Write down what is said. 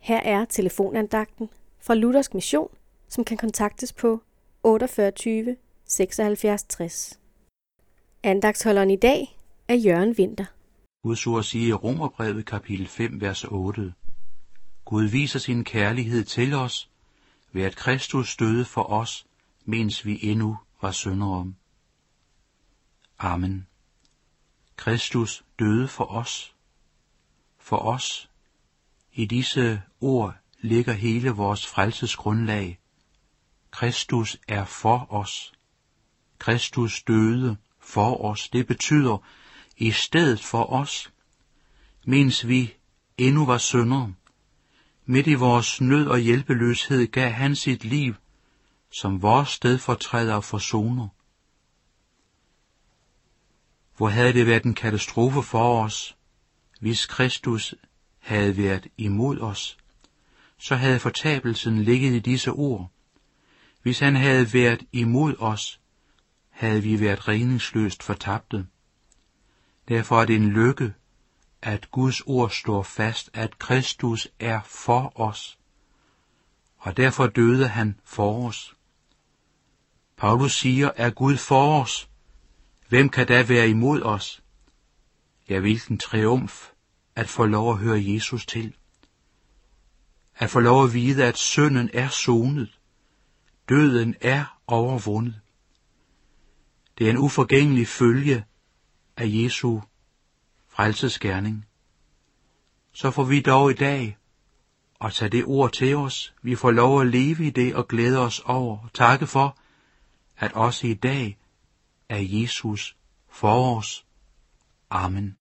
Her er telefonandagten fra Luthersk Mission, som kan kontaktes på 48 76 60. Andagtsholderen i dag er Jørgen Vinter. Guds ord siger i Romerbrevet kapitel 5, vers 8. Gud viser sin kærlighed til os, ved at Kristus døde for os, mens vi endnu var syndere. Amen. Kristus døde for os. For os. I disse ord ligger hele vores frelsesgrundlag. Kristus er for os. Kristus døde for os. Det betyder, i stedet for os, mens vi endnu var syndere, midt i vores nød og hjælpeløshed gav han sit liv som vores stedfortræder og forsoner. Hvor havde det været en katastrofe for os, hvis Kristus havde været imod os, så havde fortabelsen ligget i disse ord. Hvis han havde været imod os, havde vi været redningsløst fortabte. Derfor er det en lykke, at Guds ord står fast, at Kristus er for os, og derfor døde han for os. Paulus siger, er Gud for os, hvem kan da være imod os? Ja, hvilken triumf at få lov at høre Jesus til. At få lov at vide, at synden er sonet. Døden er overvundet. Det er en uforgængelig følge af Jesu frelsesgerning. Så får vi dog i dag at tage det ord til os. Vi får lov at leve i det og glæde os over og takke for, at også i dag er Jesus for os. Amen.